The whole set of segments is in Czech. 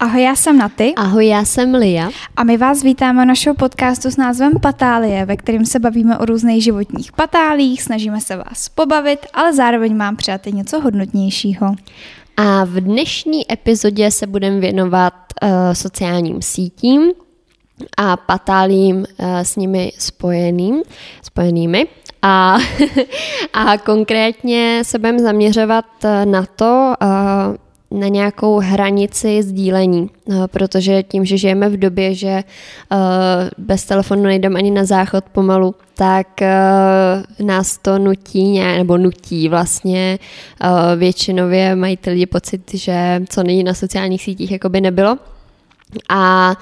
Ahoj, já jsem Naty. Ahoj, já jsem Lia. A my vás vítáme na našeho podcastu s názvem Patálie, ve kterém se bavíme o různých životních patálích, snažíme se vás pobavit, ale zároveň vám přát i něco hodnotnějšího. A v dnešní epizodě se budeme věnovat uh, sociálním sítím a patálím uh, s nimi spojeným, spojenými. A, a konkrétně se budeme zaměřovat eh, na to, uh, na nějakou hranici sdílení, eh, protože tím, že žijeme v době, že eh, bez telefonu nejdeme ani na záchod pomalu, tak eh, nás to nutí, nebo nutí vlastně většinově mají ty lidi pocit, že co není na sociálních sítích, jako by nebylo. A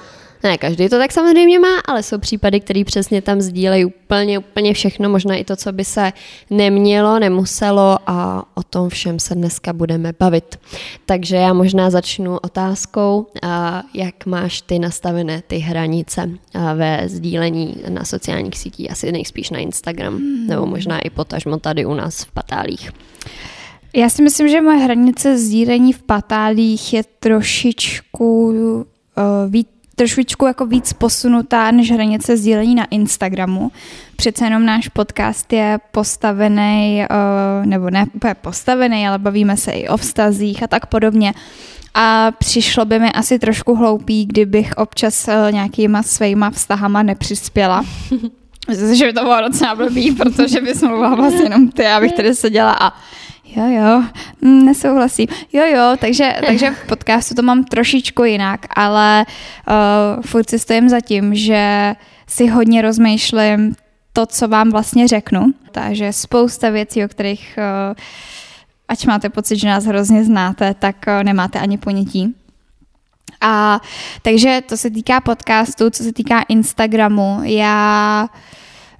ne, každý to tak samozřejmě má, ale jsou případy, které přesně tam sdílejí úplně, úplně všechno, možná i to, co by se nemělo, nemuselo a o tom všem se dneska budeme bavit. Takže já možná začnu otázkou, jak máš ty nastavené ty hranice ve sdílení na sociálních sítích, asi nejspíš na Instagram, hmm. nebo možná i potažmo tady u nás v Patálích. Já si myslím, že moje hranice sdílení v Patálích je trošičku uh, víc trošičku jako víc posunutá než hranice sdílení na Instagramu. Přece jenom náš podcast je postavený, eh, nebo ne postavený, ale bavíme se i o vztazích a tak podobně. A přišlo by mi asi trošku hloupý, kdybych občas eh, nějakýma svýma vztahama nepřispěla. Myslím že by to bylo docela blbý, protože bys mluvila vlastně jenom ty, abych tady seděla a Jo, jo, mm, nesouhlasím. Jo, jo, takže, takže v podcastu to mám trošičku jinak, ale uh, furt si stojím za tím, že si hodně rozmýšlím to, co vám vlastně řeknu. Takže spousta věcí, o kterých, uh, ať máte pocit, že nás hrozně znáte, tak uh, nemáte ani ponětí. A takže to se týká podcastu, co se týká Instagramu, já uh,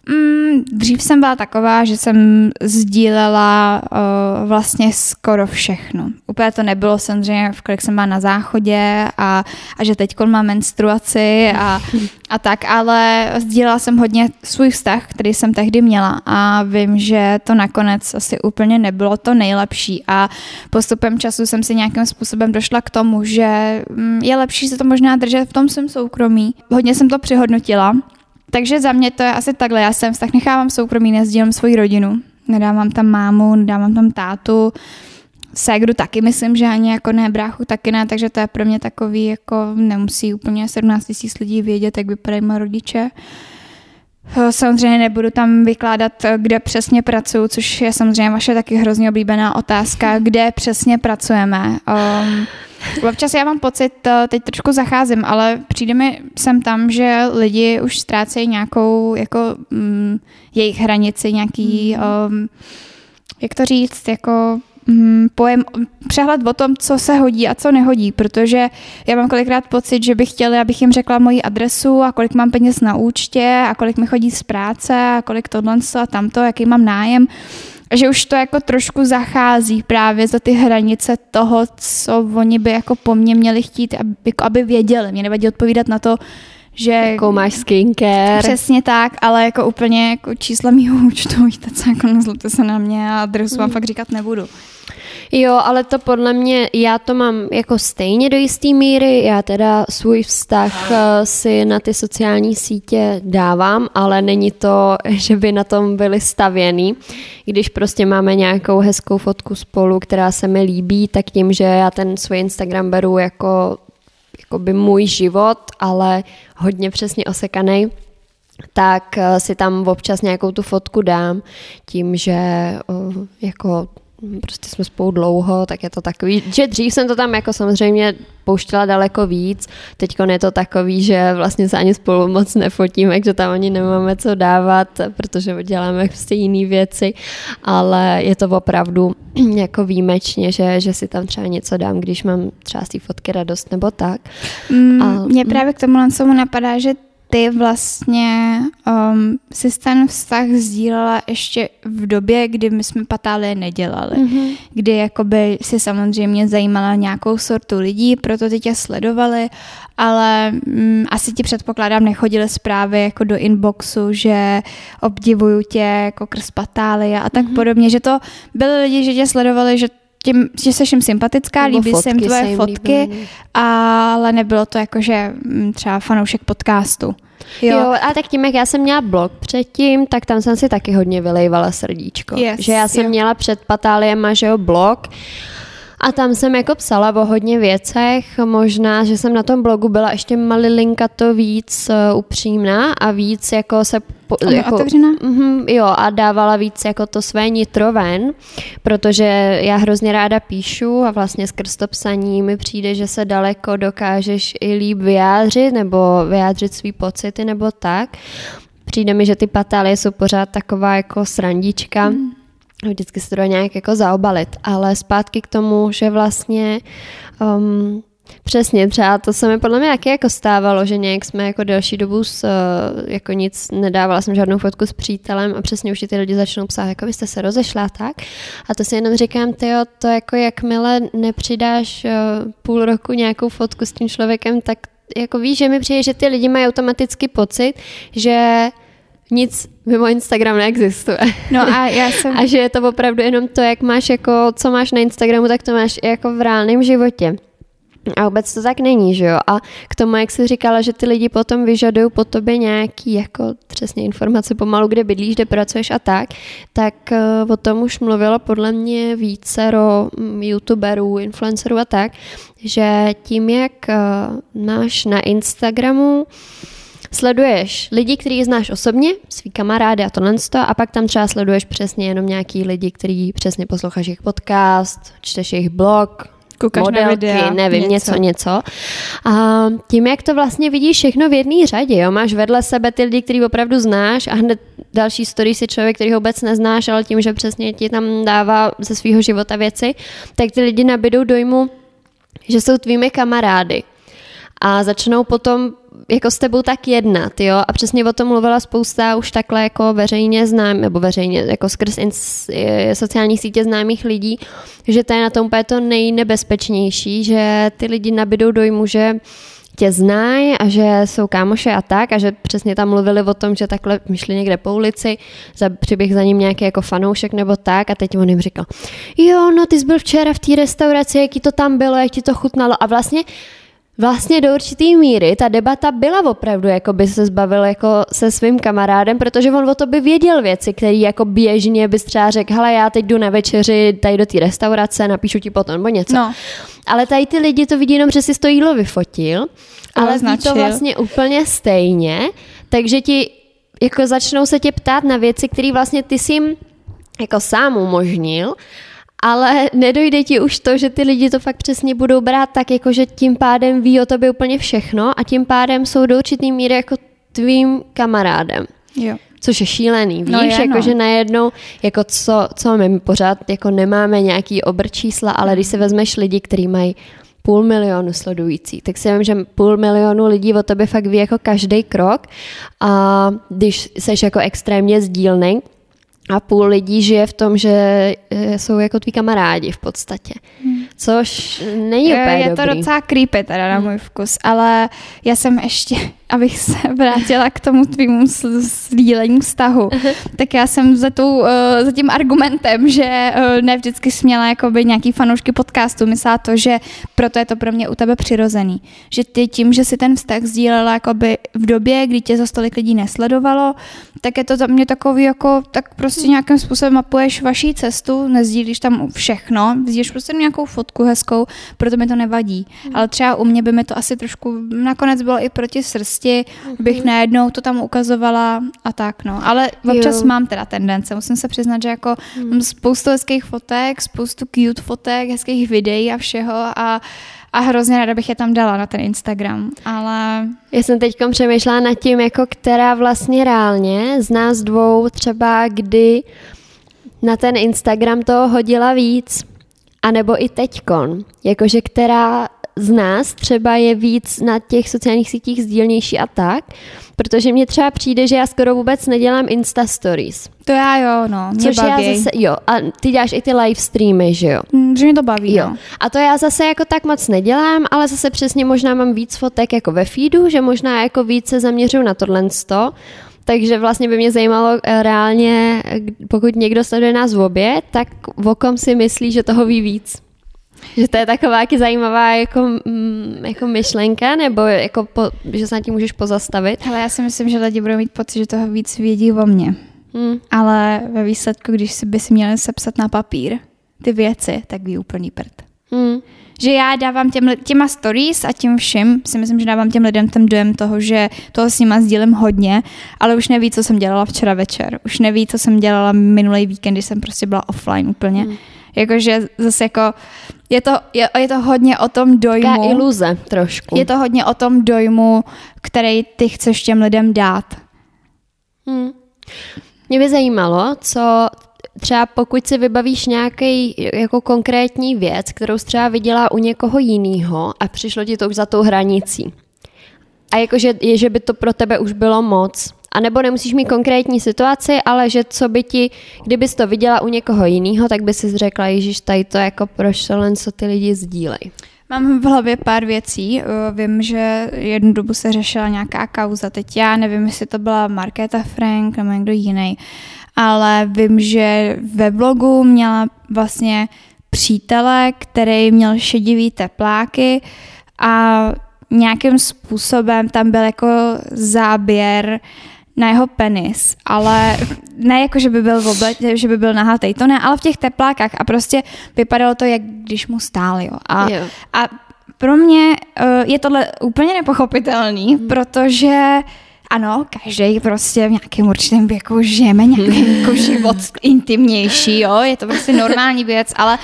Mm, dřív jsem byla taková, že jsem sdílela uh, vlastně skoro všechno. Úplně to nebylo samozřejmě, v kolik jsem byla na záchodě a, a že teď mám menstruaci a, a tak, ale sdílela jsem hodně svůj vztah, který jsem tehdy měla a vím, že to nakonec asi úplně nebylo to nejlepší a postupem času jsem si nějakým způsobem došla k tomu, že mm, je lepší se to možná držet v tom svém soukromí. Hodně jsem to přihodnotila takže za mě to je asi takhle. Já jsem vztah nechávám soukromí, nezdílím svoji rodinu. Nedávám tam mámu, nedávám tam tátu, ségru taky myslím, že ani jako ne, bráchu taky ne, takže to je pro mě takový, jako nemusí úplně 17 tisíc lidí vědět, jak vypadají moje rodiče. Samozřejmě nebudu tam vykládat, kde přesně pracuju, což je samozřejmě vaše taky hrozně oblíbená otázka, kde přesně pracujeme. Um, Občas já mám pocit, eh, teď trošku zacházím, ale přijde mi sem tam, že lidi už ztrácejí nějakou jako mm, jejich hranici, nějaký, um, jak to říct, jako pojem, přehled o tom, co se hodí a co nehodí, protože já mám kolikrát pocit, že bych chtěla, abych jim řekla moji adresu a kolik mám peněz na účtě a kolik mi chodí z práce a kolik tohle a tamto, jaký mám nájem že už to jako trošku zachází právě za ty hranice toho, co oni by jako po mně měli chtít, aby, jako aby věděli. Mě nevadí odpovídat na to, že... Jako máš skincare. Přesně tak, ale jako úplně jako čísla mýho účtu, víte co, jako nezlobte se na mě a adresu vám mm. fakt říkat nebudu. Jo, ale to podle mě, já to mám jako stejně do jisté míry, já teda svůj vztah eh, si na ty sociální sítě dávám, ale není to, že by na tom byli stavěný. Když prostě máme nějakou hezkou fotku spolu, která se mi líbí, tak tím, že já ten svůj Instagram beru jako, jako by můj život, ale hodně přesně osekaný, tak eh, si tam občas nějakou tu fotku dám tím, že eh, jako prostě jsme spolu dlouho, tak je to takový, že dřív jsem to tam jako samozřejmě pouštěla daleko víc, teď je to takový, že vlastně se ani spolu moc nefotíme, že tam ani nemáme co dávat, protože děláme prostě jiné věci, ale je to opravdu jako výjimečně, že, že si tam třeba něco dám, když mám třeba z té fotky radost nebo tak. Mm, a, mě mm. právě k tomu napadá, že ty vlastně um, si ten vztah sdílela ještě v době, kdy my jsme patálie nedělali. Mm-hmm. Kdy jakoby si samozřejmě zajímala nějakou sortu lidí, proto ty tě sledovali, ale um, asi ti předpokládám nechodily zprávy jako do inboxu, že obdivuju tě jako krz patálie a tak mm-hmm. podobně, že to byly lidi, že tě sledovali, že tím, že jsi jim sympatická, Nebo líbí se jim tvoje se jim fotky, líbí. ale nebylo to jako, že mm, třeba fanoušek podcastu. Jo. jo, a tak tím, jak já jsem měla blog předtím, tak tam jsem si taky hodně vylejvala srdíčko. Yes, že já jsem jo. měla před Patáliem že jo, blog a tam jsem jako psala o hodně věcech, možná, že jsem na tom blogu byla ještě malilinka to víc uh, upřímná a víc jako se... Po, A jako, otevřená? Mm, jo, a dávala víc jako to své nitro ven, protože já hrozně ráda píšu a vlastně skrz to psaní mi přijde, že se daleko dokážeš i líp vyjádřit nebo vyjádřit svý pocity nebo tak. Přijde mi, že ty patálie jsou pořád taková jako srandička. Mm. Vždycky se to dá nějak jako zaobalit, ale zpátky k tomu, že vlastně um, Přesně, třeba to se mi podle mě taky jako stávalo, že nějak jsme jako delší dobu s, eh, jako nic, nedávala jsem žádnou fotku s přítelem a přesně už ty lidi začnou psát, jako vy jste se rozešla, tak? A to si jenom říkám, ty to jako jakmile nepřidáš uh, půl roku nějakou fotku s tím člověkem, tak jako víš, že mi přijde, že ty lidi mají automaticky pocit, že nic mimo Instagram neexistuje. No a já jsem... A že je to opravdu jenom to, jak máš jako, co máš na Instagramu, tak to máš i jako v reálném životě. A vůbec to tak není, že jo? A k tomu, jak jsi říkala, že ty lidi potom vyžadují po tobě nějaký jako přesně informace pomalu, kde bydlíš, kde pracuješ a tak, tak uh, o tom už mluvilo podle mě vícero mm, youtuberů, influencerů a tak, že tím, jak uh, máš na Instagramu Sleduješ lidi, který znáš osobně, svý kamarády a tohle, a pak tam třeba sleduješ přesně jenom nějaký lidi, který přesně posloucháš jejich podcast, čteš jejich blog, Koukáš modelky, na videa, nevím, něco. něco, něco. A tím, jak to vlastně vidíš všechno v jedné řadě, jo, máš vedle sebe ty lidi, který opravdu znáš a hned další story si člověk, který ho vůbec neznáš, ale tím, že přesně ti tam dává ze svého života věci, tak ty lidi nabídou dojmu, že jsou tvými kamarády. A začnou potom jako s tebou tak jednat, jo, a přesně o tom mluvila spousta už takhle jako veřejně znám, nebo veřejně, jako skrz ins, sociální sítě známých lidí, že to je na tom úplně to nejnebezpečnější, že ty lidi nabídou dojmu, že tě znají a že jsou kámoše a tak a že přesně tam mluvili o tom, že takhle myšli někde po ulici, za, přiběh za ním nějaký jako fanoušek nebo tak a teď on jim říkal, jo, no ty jsi byl včera v té restauraci, jaký to tam bylo, jak ti to chutnalo. A vlastně Vlastně do určitý míry ta debata byla opravdu, jako by se zbavil jako se svým kamarádem, protože on o to by věděl věci, které jako běžně bys třeba řekl, hele, já teď jdu na večeři tady do té restaurace, napíšu ti potom nebo něco. No. Ale tady ty lidi to vidí jenom, že si to jídlo vyfotil, ale ví to vlastně úplně stejně, takže ti jako začnou se tě ptát na věci, které vlastně ty si jim jako sám umožnil, ale nedojde ti už to, že ty lidi to fakt přesně budou brát tak, jako že tím pádem ví o tobě úplně všechno a tím pádem jsou do určitý míry jako tvým kamarádem. Jo. Což je šílený, víš, No je, jako no. že najednou, jako co, co my pořád jako nemáme nějaký obrčísla, ale když si vezmeš lidi, kteří mají půl milionu sledující, tak si vím, že půl milionu lidí o tobě fakt ví jako každý krok a když seš jako extrémně sdílný, a půl lidí žije v tom, že eh, jsou jako tví kamarádi v podstatě. Což není úplně Je to dobrý. Hmm. docela creepy teda na můj vkus, ale já jsem ještě, abych se vrátila k tomu tvýmu sdílení vztahu, tak já jsem za, tou, eh, za tím argumentem, že eh, ne vždycky směla jakoby nějaký fanoušky podcastu, myslela to, že proto je to pro mě u tebe přirozený. Že ty tím, že si ten vztah sdílela jakoby v době, kdy tě za stolik lidí nesledovalo, tak je to za mě takový jako, tak prostě nějakým způsobem mapuješ vaší cestu, nezdílíš tam všechno, sdílíš prostě nějakou fotku hezkou, proto mi to nevadí. Ale třeba u mě by mi to asi trošku nakonec bylo i proti srsti, bych najednou to tam ukazovala a tak no. Ale občas Jo. mám teda tendence, musím se přiznat, že jako mám spoustu hezkých fotek, spoustu cute fotek, hezkých videí a všeho a a hrozně ráda bych je tam dala na ten Instagram, ale Já jsem teď přemýšlela nad tím, jako která vlastně reálně z nás dvou třeba kdy na ten Instagram toho hodila víc, anebo i teďkon. Jakože která z nás třeba je víc na těch sociálních sítích sdílnější a tak, protože mně třeba přijde, že já skoro vůbec nedělám Insta Stories. to já jo, no, mě Což baví. já zase, jo, a ty děláš i ty live streamy, že jo? Mm, Že mě to baví, Jo. no. A to já zase jako tak moc nedělám, ale zase přesně možná mám víc fotek jako ve feedu, že možná jako víc se zaměřuju na tohle sto, Takže vlastně by mě zajímalo eh, reálně, pokud někdo sleduje nás v obě, tak o kom si myslí, že toho ví víc? Že to je taková jaký zajímavá jako, mm, jako myšlenka, nebo jako po, že se na tím můžeš pozastavit? Ale já si myslím, že lidi budou mít pocit, že toho víc vědí o mně. Hmm. Ale ve výsledku, když si by si měli sepsat na papír ty věci, tak ví úplný prd. Hmm. Že já dávám těm, těma stories a tím vším, si myslím, že dávám těm lidem ten dojem toho, že toho s nima sdílím hodně, ale už neví, co jsem dělala včera večer. Už neví, co jsem dělala minulý víkend, kdy jsem prostě byla offline úplně. Hmm. Jakože zase jako je to, je, je to hodně o tom dojmu. Taká iluze trošku. Je to hodně o tom dojmu, který ty chceš těm lidem dát. Hmm. Mě by zajímalo, co třeba pokud si vybavíš nějaký jako konkrétní věc, kterou jsi třeba viděla u někoho jiného a přišlo ti to už za tou hranicí. A jakože je, že by to pro tebe už bylo moc. A nebo nemusíš mít konkrétní situaci, ale že co by ti, kdybys to viděla u někoho jiného, tak by si řekla, Ježíš, tady to jako prošlo len, co ty lidi sdílej. Mám v hlavě pár věcí. Vím, že jednu dobu se řešila nějaká kauza. Teď já nevím, jestli to byla Markéta Frank nebo někdo jiný, ale vím, že ve blogu měla vlastně přítele, který měl šedivý tepláky a nějakým způsobem tam byl jako záběr na jeho penis, ale ne jako, že by byl v oble, že by byl nahatý, to ne, ale v těch teplákách a prostě vypadalo to, jak když mu stál, jo. A, jo. a pro mě uh, je tohle úplně nepochopitelný, hmm. protože ano, každý prostě v nějakém určitém věku žijeme nějaký jako život intimnější, jo, je to prostě normální věc, ale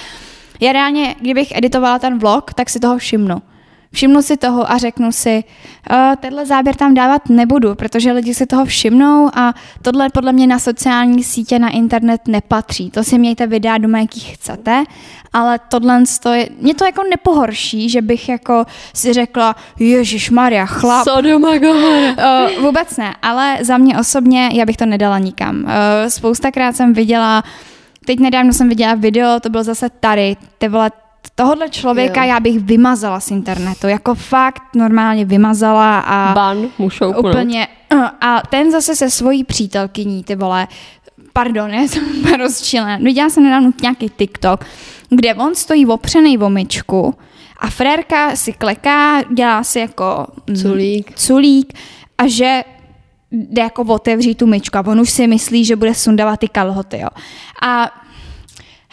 já reálně, kdybych editovala ten vlog, tak si toho všimnu všimnu si toho a řeknu si, uh, tenhle záběr tam dávat nebudu, protože lidi si toho všimnou a tohle podle mě na sociální sítě, na internet nepatří. To si mějte videa doma, jaký chcete, ale tohle je, mě to jako nepohorší, že bych jako si řekla, Ježíš Maria, chlap. Sodoma uh, Vůbec ne, ale za mě osobně já bych to nedala nikam. Uh, spoustakrát jsem viděla Teď nedávno jsem viděla video, to bylo zase tady, ty vole, tohohle člověka jo. já bych vymazala z internetu, jako fakt normálně vymazala a... Ban, mušou Úplně. A ten zase se svojí přítelkyní, ty vole, pardon, já jsem rozčilen. Viděla jsem nedávno nějaký TikTok, kde on stojí opřený v myčku a frérka si kleká, dělá si jako culík, culík a že jde jako otevřít tu myčku a on už si myslí, že bude sundávat ty kalhoty, jo. A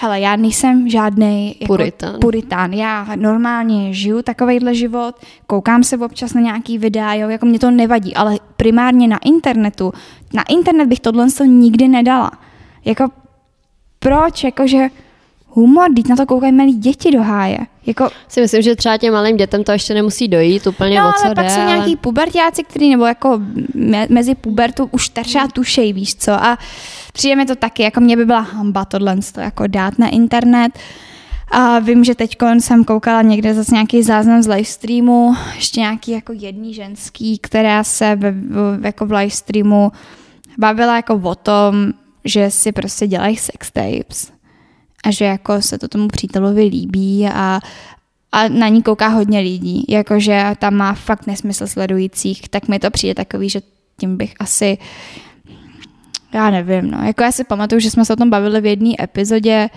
hele, já nejsem žádný jako puritán. puritán. Já normálně žiju takovejhle život, koukám se občas na nějaký videa, jo, jako mě to nevadí, ale primárně na internetu, na internet bych tohle nikdy nedala. Jako proč, jakože humor, teď na to koukají malí děti do háje. Jako, si myslím, že třeba těm malým dětem to ještě nemusí dojít úplně no, o co ale jde, pak jsou ale... nějaký pubertáci, který nebo jako me, mezi pubertu už třeba tušej, víš co, a přijde mi to taky, jako mě by byla hamba tohle jako dát na internet. A vím, že teď jsem koukala někde zase nějaký záznam z livestreamu, ještě nějaký jako jedný ženský, která se ve, jako v livestreamu bavila jako o tom, že si prostě dělají sex tapes a že jako se to tomu přítelovi líbí a, a na ní kouká hodně lidí, jakože tam má fakt nesmysl sledujících, tak mi to přijde takový, že tím bych asi já nevím, no. Jako já si pamatuju, že jsme se o tom bavili v jedné epizodě,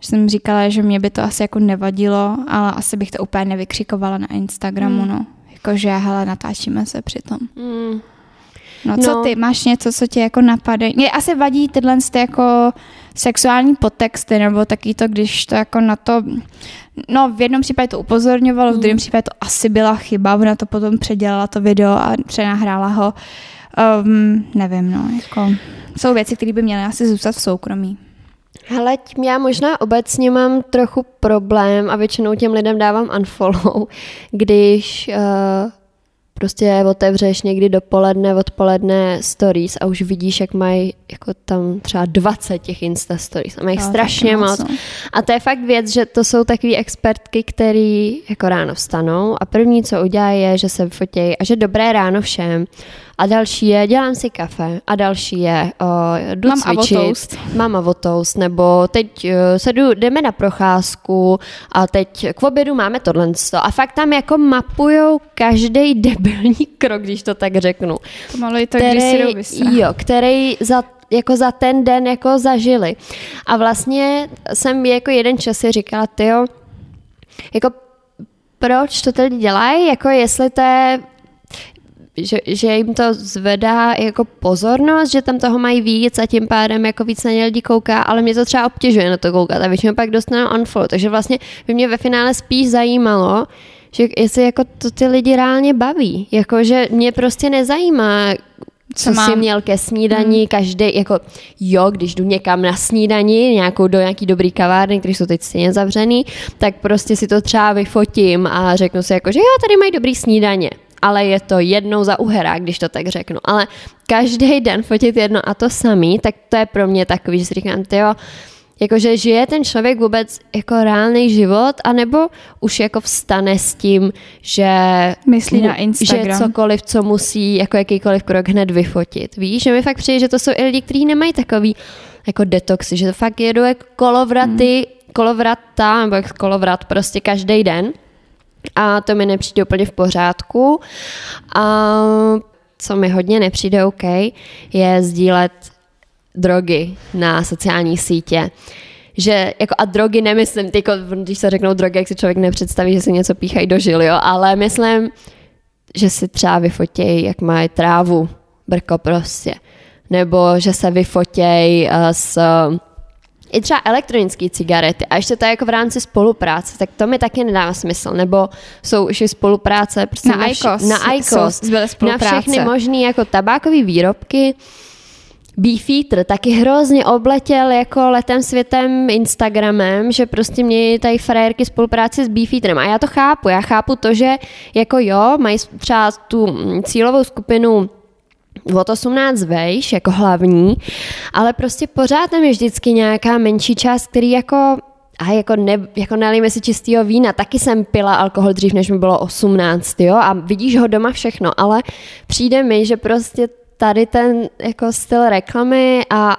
že jsem říkala, že mě by to asi jako nevadilo, ale asi bych to úplně nevykřikovala na Instagramu, mm. no. Jakože, hele, natáčíme se přitom. Mm. No, co no. ty, máš něco, co tě jako napadá? Mě asi vadí tyhle ty jako sexuální podtexty, nebo taky to, když to jako na to, no v jednom případě to upozorňovalo, v druhém případě to asi byla chyba, ona to potom předělala to video a přenahrála ho. Um, nevím, no, jako jsou věci, které by měly asi zůstat v soukromí. Hele, tím já možná obecně mám trochu problém a většinou těm lidem dávám unfollow, když uh, prostě otevřeš někdy dopoledne, odpoledne stories a už vidíš, jak mají jako tam třeba 20 těch Insta stories a mají no, strašně moc. moc. No. A to je fakt věc, že to jsou takové expertky, který jako ráno vstanou a první, co udělají, je, že se fotějí a že dobré ráno všem a další je dělám si kafe a další je uh, jdu Mám cvičit, avotoast. mám avotoast, nebo teď uh, se jdu, jdeme na procházku a teď k obědu máme tohle a fakt tam jako mapujou každý debilní krok, když to tak řeknu. Pomalu je to, když si jdou jo, který za jako za ten den jako zažili. A vlastně jsem jako jeden čas si říkala, tyjo, jako proč to ty lidi dělají, jako jestli to je že, že jim to zvedá jako pozornost, že tam toho mají víc a tím pádem jako víc na ně lidi kouká, ale mě to třeba obtěžuje na to koukat a většinou pak dostanu unfollow, takže vlastně by mě ve finále spíš zajímalo, že jestli jako to ty lidi reálně baví, jako že mě prostě nezajímá, co, Co mám? jsi měl ke snídani, hmm. každý, jako jo, když jdu někam na snídani, nějakou do nějaký dobrý kavárny, které jsou teď stejně zavřený, tak prostě si to třeba vyfotím a řeknu si jako, že jo, tady mají dobrý snídaně. Ale je to jednou za uherák, když to tak řeknu. Ale každý den fotit jedno a to samý, tak to je pro mě takový, že si říkám, jo, jakože žije ten člověk vůbec jako reálný život, anebo už jako vstane s tím, že Myslí na Instagram. že cokoliv, co musí jako jakýkoliv krok hned vyfotit. Víš, že mi fakt přijde, že to jsou i lidi, kteří nemají takový jako detoxy, že to fakt jedou jako kolovraty, hmm. kolovrata, nebo jak kolovrat prostě každý den. A to mi nepřijde úplně v pořádku. A co mi hodně nepřijde OK, je sdílet drogy na sociální sítě. Že jako a drogy nemyslím, tyko, když se řeknou drogy, jak si člověk nepředstaví, že si něco píchají do žil, jo, ale myslím, že si třeba vyfotějí, jak mají trávu, brko prostě. Nebo že se vyfotějí uh, s i třeba elektronické cigarety a ještě to je jako v rámci spolupráce, tak to mi taky nedává smysl. Nebo jsou už i spolupráce prostě Na vš- IQOS na IQOS, jsou- na všechny možný jako tabákové výrobky. Beefeater taky hrozně obletěl jako letem světem Instagramem, že prostě měli tady frérky spolupráci s Beefeaterem. A já to chápu, já chápu to, že jako jo, mají třeba tu mm, cílovou skupinu od 18 vejš, jako hlavní, ale prostě pořád tam je vždycky nějaká menší část, který jako a jako, ne, jako nalijeme si čistého vína, taky jsem pila alkohol dřív, než mi bylo 18, jo, a vidíš ho doma všechno, ale přijde mi, že prostě tady ten jako styl reklamy a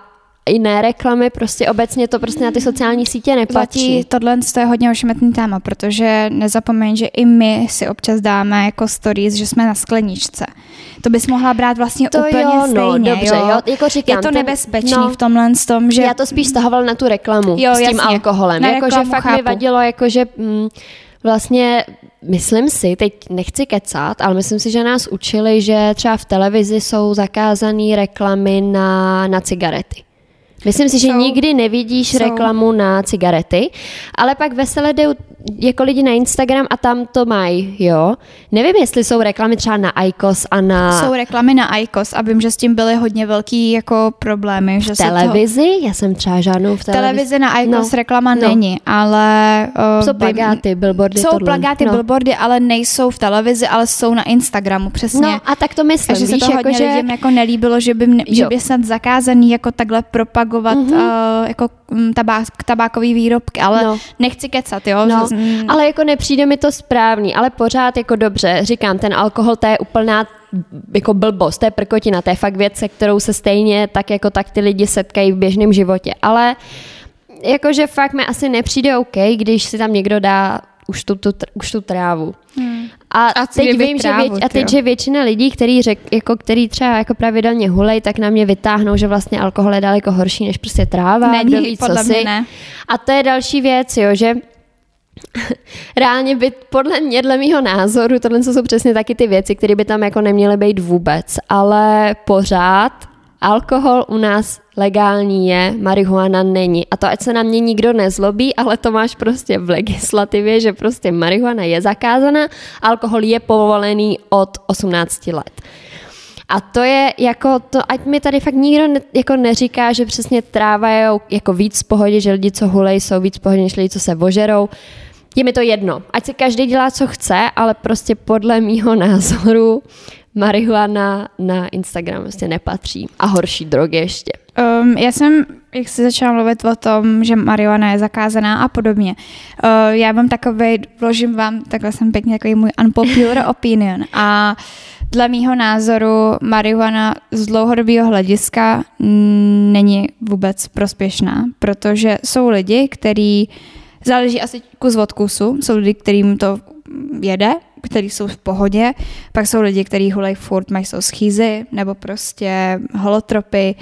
i ne reklamy, prostě obecně to prostě na ty sociální sítě nepatří. Platí, tohle to je hodně ošemetný téma, protože nezapomeň, že i my si občas dáme jako stories, že jsme na skleničce. To bys mohla brát vlastně To úplně jo, no, stejně. dobře, jo, jako říkám, je to nebezpečný no. v tomhle tom, že Já to spíš stahoval na tu reklamu Jo, s tím jasně. alkoholem. Jakože fakt mi chápu. vadilo, jakože mm, vlastně myslím si, teď nechci kecat, ale myslím si, že nás učili, že třeba v televizi jsou zakázané reklamy na, na cigarety. Myslím si, že Jsou. nikdy nevidíš Jsou. reklamu na cigarety, ale pak veselé jdou jako lidi na Instagram a tam to mají, jo. Nevím, jestli jsou reklamy třeba na IQOS a na jsou reklamy na IQOS a vím, že s tím byly hodně velký jako problémy. Že se to- televizi. Já jsem třeba žádnou v televizi. televizi na IQOS No, reklama no. není, ale... Uh, Jsou plagáty, billboardy, Jsou tohle. plagáty, no. billboardy, ale nejsou v televizi, ale jsou na Instagramu, přesně. No a tak to myslím, Takže se víš, to jako, hodně že... lidem jako nelíbilo, že by, že Jo. by snad zakázaný jako takhle propagovat mm-hmm. uh, jako mm, tabák, tabákový výrobky, ale No. nechci kecat, jo? No, mm, ale jako nepřijde mi to správný, ale pořád jako dobře, říkám, ten alkohol to je úplná jako blbost, to je prkotina, to je fakt věc, se kterou se stejně tak jako tak ty lidi setkají v běžném životě, ale jakože fakt mi asi nepřijde OK, když si tam někdo dá už tu, tu, už tu trávu. Hmm. A, A teď vím, že, věč, a teď, že většina lidí, který, řek, jako, který třeba jako pravidelně hulej, tak na mě vytáhnou, že vlastně alkohol je daleko horší než prostě tráva, Není, kdo ví, co podle si. mě ne. A to je další věc, jo, že reálně by podle mě, dle mýho názoru, tohle jsou přesně taky ty věci, které by tam jako neměly být vůbec, ale pořád alkohol u nás legální je, marihuana není. A to ať se na mě nikdo nezlobí, ale to máš prostě v legislativě, že prostě marihuana je zakázaná, alkohol je povolený od 18 let. A to je jako to, ať mi tady fakt nikdo ne, jako neříká, že přesně tráva je jako víc v pohodě, že lidi, co hulej, jsou víc v pohodě, než lidi, co se vožerou. Je mi to jedno. Ať si každý dělá, co chce, ale prostě podle mýho názoru marihuana na Instagram prostě nepatří. A horší drogy ještě. Um, já jsem, jak jsi začala mluvit o tom, že marihuana je zakázaná a podobně. Uh, já mám takový, vložím vám, takhle jsem pěkně takový můj unpopular opinion a dle mýho názoru marihuana z dlouhodobého hlediska není vůbec prospěšná, protože jsou lidi, kteří záleží asi kus od kusu, jsou lidi, kterým to jede, kteří jsou v pohodě, pak jsou lidi, kteří hulej furt, mají jsou schýzy, nebo prostě holotropy,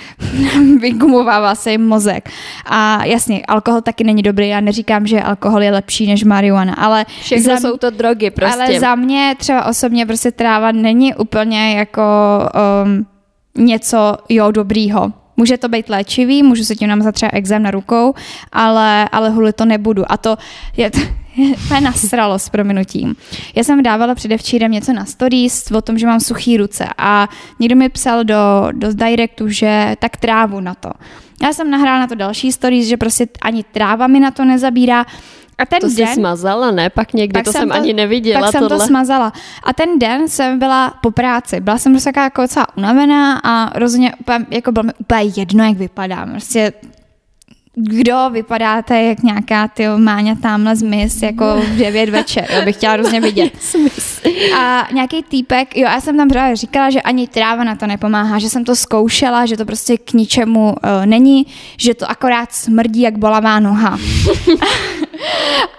vygumovává se jim mozek. A jasně, alkohol taky není dobrý, já neříkám, že alkohol je lepší než marihuana, ale... Všechno za, jsou to drogy prostě. Ale za mě třeba osobně prostě tráva není úplně jako um, něco, jo, dobrýho. Může to být léčivý, můžu se tím namazat třeba exém na rukou, ale, ale huli to nebudu. A to je, mě nasralo s prominutím. Já jsem dávala předevčírem něco na stories o tom, že mám suchý ruce a někdo mi psal do, do directu, že tak trávu na to. Já jsem nahrála na to další stories, že prostě ani tráva mi na to nezabírá. A ten to den, jsi smazala, ne? Pak někdy pak to jsem, to, ani neviděla. Pak tohle. jsem to smazala. A ten den jsem byla po práci. Byla jsem prostě jako docela unavená a rozhodně úplně, jako bylo mi úplně jedno, jak vypadám. Prostě kdo vypadáte jak nějaká ty Máňa tamhle z mis jako v 9 večer, jo, bych chtěla hrozně vidět. A nějaký týpek, jo, já jsem tam právě říkala, že ani tráva na to nepomáhá, že jsem to zkoušela, že to prostě k ničemu uh, není, že to akorát smrdí jak bolavá noha.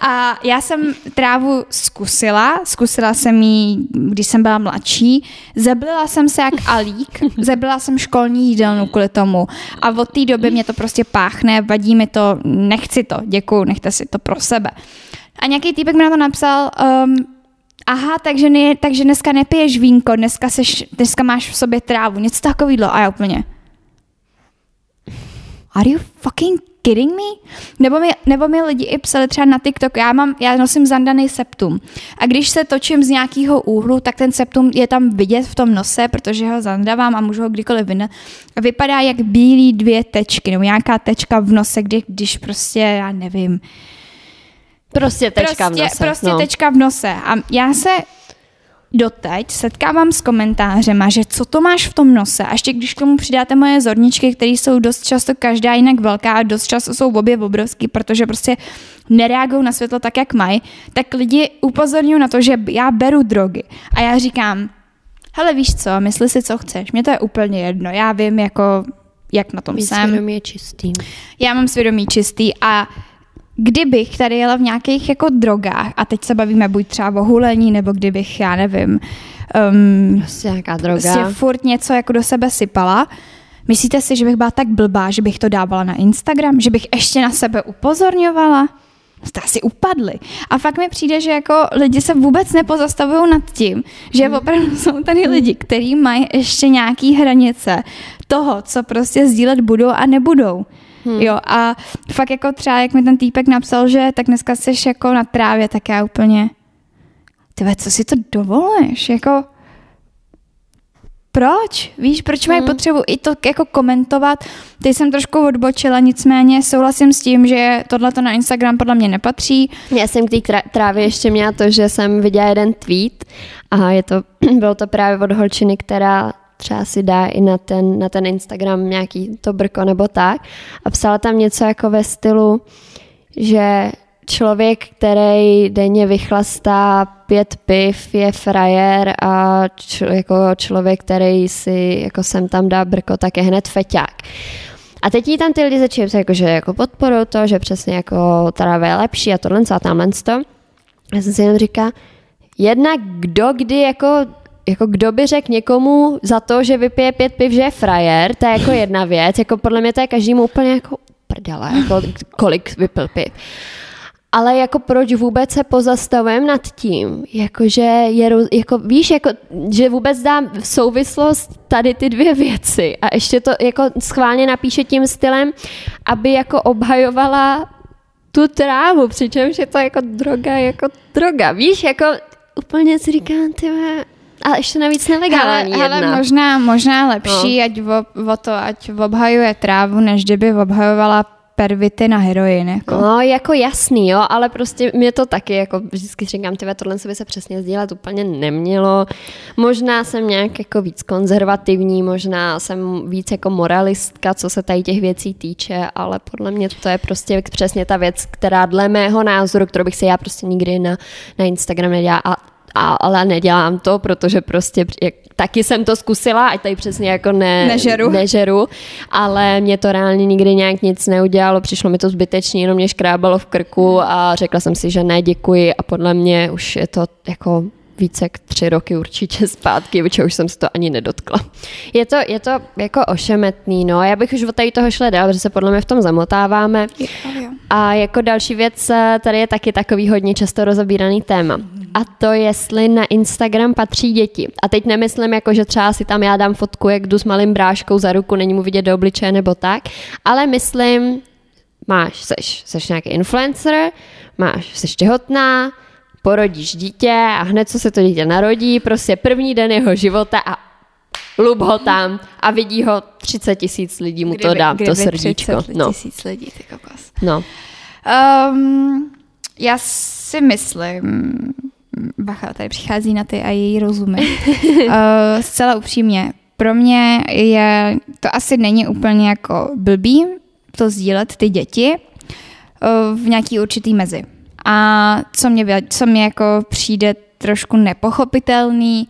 A já jsem trávu zkusila, zkusila jsem ji, když jsem byla mladší, zeblila jsem se jak alík, zeblila jsem školní jídelnu kvůli tomu. A od té doby mě to prostě páchne, vadí mi to, nechci to, děkuju, nechte si to pro sebe. A nějaký týpek mi na to napsal, um, aha, takže, ne, takže dneska nepiješ vínko, dneska, seš, dneska máš v sobě trávu, něco takového a já úplně, are you fucking kidding me? Nebo mi, nebo mi lidi i psali třeba na TikTok, já, mám, já nosím zandaný septum a když se točím z nějakého úhlu, tak ten septum je tam vidět v tom nose, protože ho zandavám a můžu ho kdykoliv vynet. Vypadá jak bílý dvě tečky, nebo nějaká tečka v nose, kdy, když prostě, já nevím, Prostě tečka prostě, v nose. Prostě no. tečka v nose. A já se doteď setkávám s komentářema, že co to máš v tom nose. A ještě když k tomu přidáte moje zorničky, které jsou dost často každá jinak velká a dost často jsou obě obrovský, protože prostě nereagují na světlo tak, jak mají, tak lidi upozorňují na to, že já beru drogy. A já říkám, hele víš co, mysli si, co chceš. Mně to je úplně jedno. Já vím, jako, jak na tom Mý jsem. svědomí je čistý. Já mám svědomí čistý a kdybych tady jela v nějakých jako drogách, a teď se bavíme buď třeba o hulení, nebo kdybych, já nevím, um, prostě nějaká droga. Si furt něco jako do sebe sypala, myslíte si, že bych byla tak blbá, že bych to dávala na Instagram, že bych ještě na sebe upozorňovala? Jste asi upadli. A fakt mi přijde, že jako lidi se vůbec nepozastavují nad tím, že hmm. opravdu jsou tady lidi, kteří mají ještě nějaký hranice toho, co prostě sdílet budou a nebudou. Hmm. Jo, a fakt jako třeba, jak mi ten týpek napsal, že tak dneska jsi jako na trávě, tak já úplně, tyve, co si to dovoluješ? Jako, proč? Víš, proč mají hmm. potřebu i to jako komentovat? Teď jsem trošku odbočila, nicméně souhlasím s tím, že tohle to na Instagram podle mě nepatří. Já jsem k té trávě ještě měla to, že jsem viděla jeden tweet a je to, bylo to právě od holčiny, která třeba si dá i na ten, na ten Instagram nějaký to brko nebo tak. A psala tam něco jako ve stylu, že člověk, který denně vychlastá pět piv, je frajer a č- jako člověk, který si jako sem tam dá brko, tak je hned feťák. A teď jí tam ty lidi začínají jako, že jako podporují to, že přesně jako tráva je lepší a tohle a tamhle to. Já jsem si jenom říká, jednak kdo kdy jako jako kdo by řekl někomu za to, že vypije pět piv, že je frajer, to je jako jedna věc, jako podle mě to je každému úplně jako prdele, jako kolik vypil piv. Ale jako proč vůbec se pozastavujeme nad tím, jakože je, jako víš, jako, že vůbec dám souvislost tady ty dvě věci. A ještě to jako schválně napíše tím stylem, aby jako obhajovala tu trávu, přičemž je to jako droga, jako droga, víš, jako úplně si říkám, ty a ještě navíc nelegální hele, jedna. hele, možná, možná lepší, no. ať o, o to, ať obhajuje trávu, než kdyby obhajovala pervity na heroin. Jako. No, jako jasný, jo, ale prostě mě to taky, jako vždycky říkám, tyhle, tohle by se přesně sdílet úplně nemělo. Možná jsem nějak jako víc konzervativní, možná jsem víc jako moralistka, co se tady těch věcí týče, ale podle mě to je prostě přesně ta věc, která dle mého názoru, kterou bych si já prostě nikdy na, na Instagram nedělala. A a, ale nedělám to, protože prostě jak, taky jsem to zkusila, ať tady přesně jako ne, nežeru. nežeru, ale mě to reálně nikdy nějak nic neudělalo, přišlo mi to zbytečně, jenom mě škrábalo v krku a řekla jsem si, že ne, děkuji a podle mě už je to jako více jak tři roky určitě zpátky, protože už jsem se to ani nedotkla. Je to, je to jako ošemetný, no. Já bych už od tady toho šla dál, protože se podle mě v tom zamotáváme. A jako další věc, eh, tady je taky takový hodně často rozobíraný téma. A to, jestli na Instagram patří děti. A teď nemyslím, jako, že třeba si tam já dám fotku, jak jdu s malým bráškou za ruku, není mu vidět do obličeje nebo tak, ale myslím, máš, seš, seš nějaký influencer, máš, seš těhotná, porodíš dítě a hned, co se to dítě narodí, prostě první den jeho života a lub ho tam a vidí ho 30 tisíc lidí, mu to dá, to srdíčko. 30 no. tisíc lidí, ty kokos. No. Um, já si myslím, bacha, tady přichází na ty a její rozumy. uh, zcela upřímně, pro mě je, to asi není úplně jako blbý, to sdílet ty děti uh, v nějaký určitý mezi. A co mě, co mě jako přijde trošku nepochopitelný,